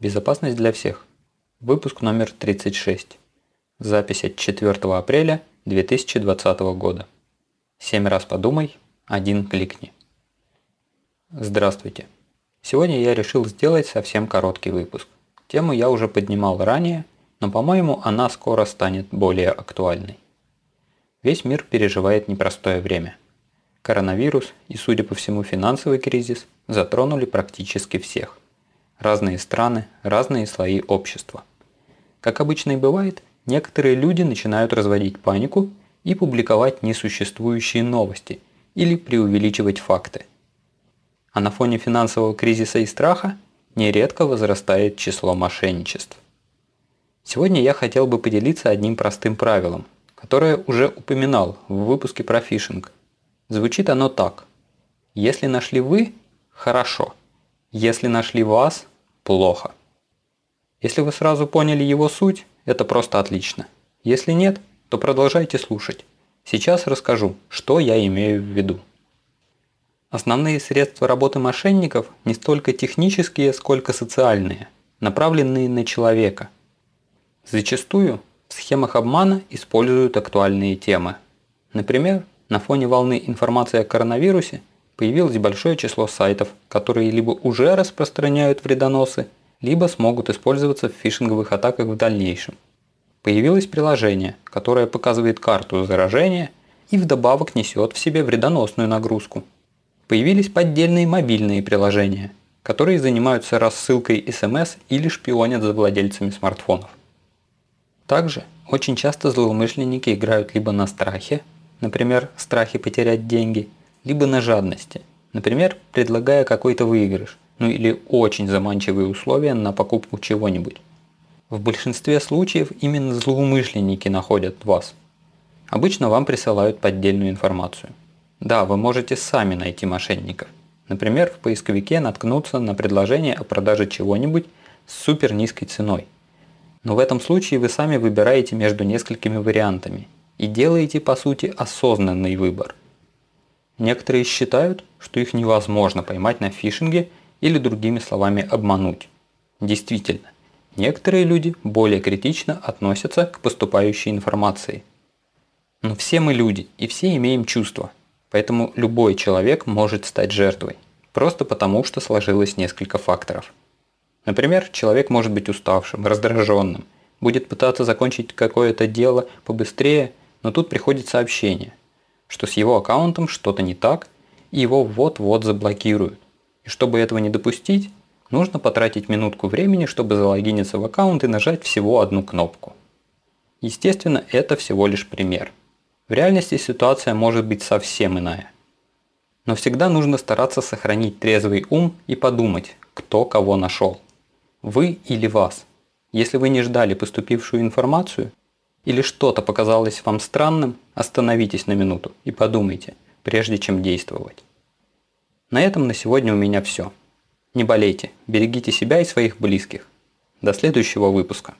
Безопасность для всех. Выпуск номер 36. Запись от 4 апреля 2020 года. Семь раз подумай, один кликни. Здравствуйте. Сегодня я решил сделать совсем короткий выпуск. Тему я уже поднимал ранее, но по-моему она скоро станет более актуальной. Весь мир переживает непростое время. Коронавирус и, судя по всему, финансовый кризис затронули практически всех – разные страны, разные слои общества. Как обычно и бывает, некоторые люди начинают разводить панику и публиковать несуществующие новости или преувеличивать факты. А на фоне финансового кризиса и страха нередко возрастает число мошенничеств. Сегодня я хотел бы поделиться одним простым правилом, которое уже упоминал в выпуске про фишинг. Звучит оно так. Если нашли вы – хорошо. Если нашли вас – плохо. Если вы сразу поняли его суть, это просто отлично. Если нет, то продолжайте слушать. Сейчас расскажу, что я имею в виду. Основные средства работы мошенников не столько технические, сколько социальные, направленные на человека. Зачастую в схемах обмана используют актуальные темы. Например, на фоне волны информации о коронавирусе появилось большое число сайтов, которые либо уже распространяют вредоносы, либо смогут использоваться в фишинговых атаках в дальнейшем. Появилось приложение, которое показывает карту заражения и вдобавок несет в себе вредоносную нагрузку. Появились поддельные мобильные приложения, которые занимаются рассылкой смс или шпионят за владельцами смартфонов. Также очень часто злоумышленники играют либо на страхе, например, страхе потерять деньги – либо на жадности, например, предлагая какой-то выигрыш, ну или очень заманчивые условия на покупку чего-нибудь. В большинстве случаев именно злоумышленники находят вас. Обычно вам присылают поддельную информацию. Да, вы можете сами найти мошенников. Например, в поисковике наткнуться на предложение о продаже чего-нибудь с супер низкой ценой. Но в этом случае вы сами выбираете между несколькими вариантами и делаете по сути осознанный выбор – Некоторые считают, что их невозможно поймать на фишинге или другими словами обмануть. Действительно, некоторые люди более критично относятся к поступающей информации. Но все мы люди и все имеем чувства, поэтому любой человек может стать жертвой, просто потому что сложилось несколько факторов. Например, человек может быть уставшим, раздраженным, будет пытаться закончить какое-то дело побыстрее, но тут приходит сообщение что с его аккаунтом что-то не так, и его вот-вот заблокируют. И чтобы этого не допустить, нужно потратить минутку времени, чтобы залогиниться в аккаунт и нажать всего одну кнопку. Естественно, это всего лишь пример. В реальности ситуация может быть совсем иная. Но всегда нужно стараться сохранить трезвый ум и подумать, кто кого нашел. Вы или вас. Если вы не ждали поступившую информацию, или что-то показалось вам странным, остановитесь на минуту и подумайте, прежде чем действовать. На этом на сегодня у меня все. Не болейте, берегите себя и своих близких. До следующего выпуска.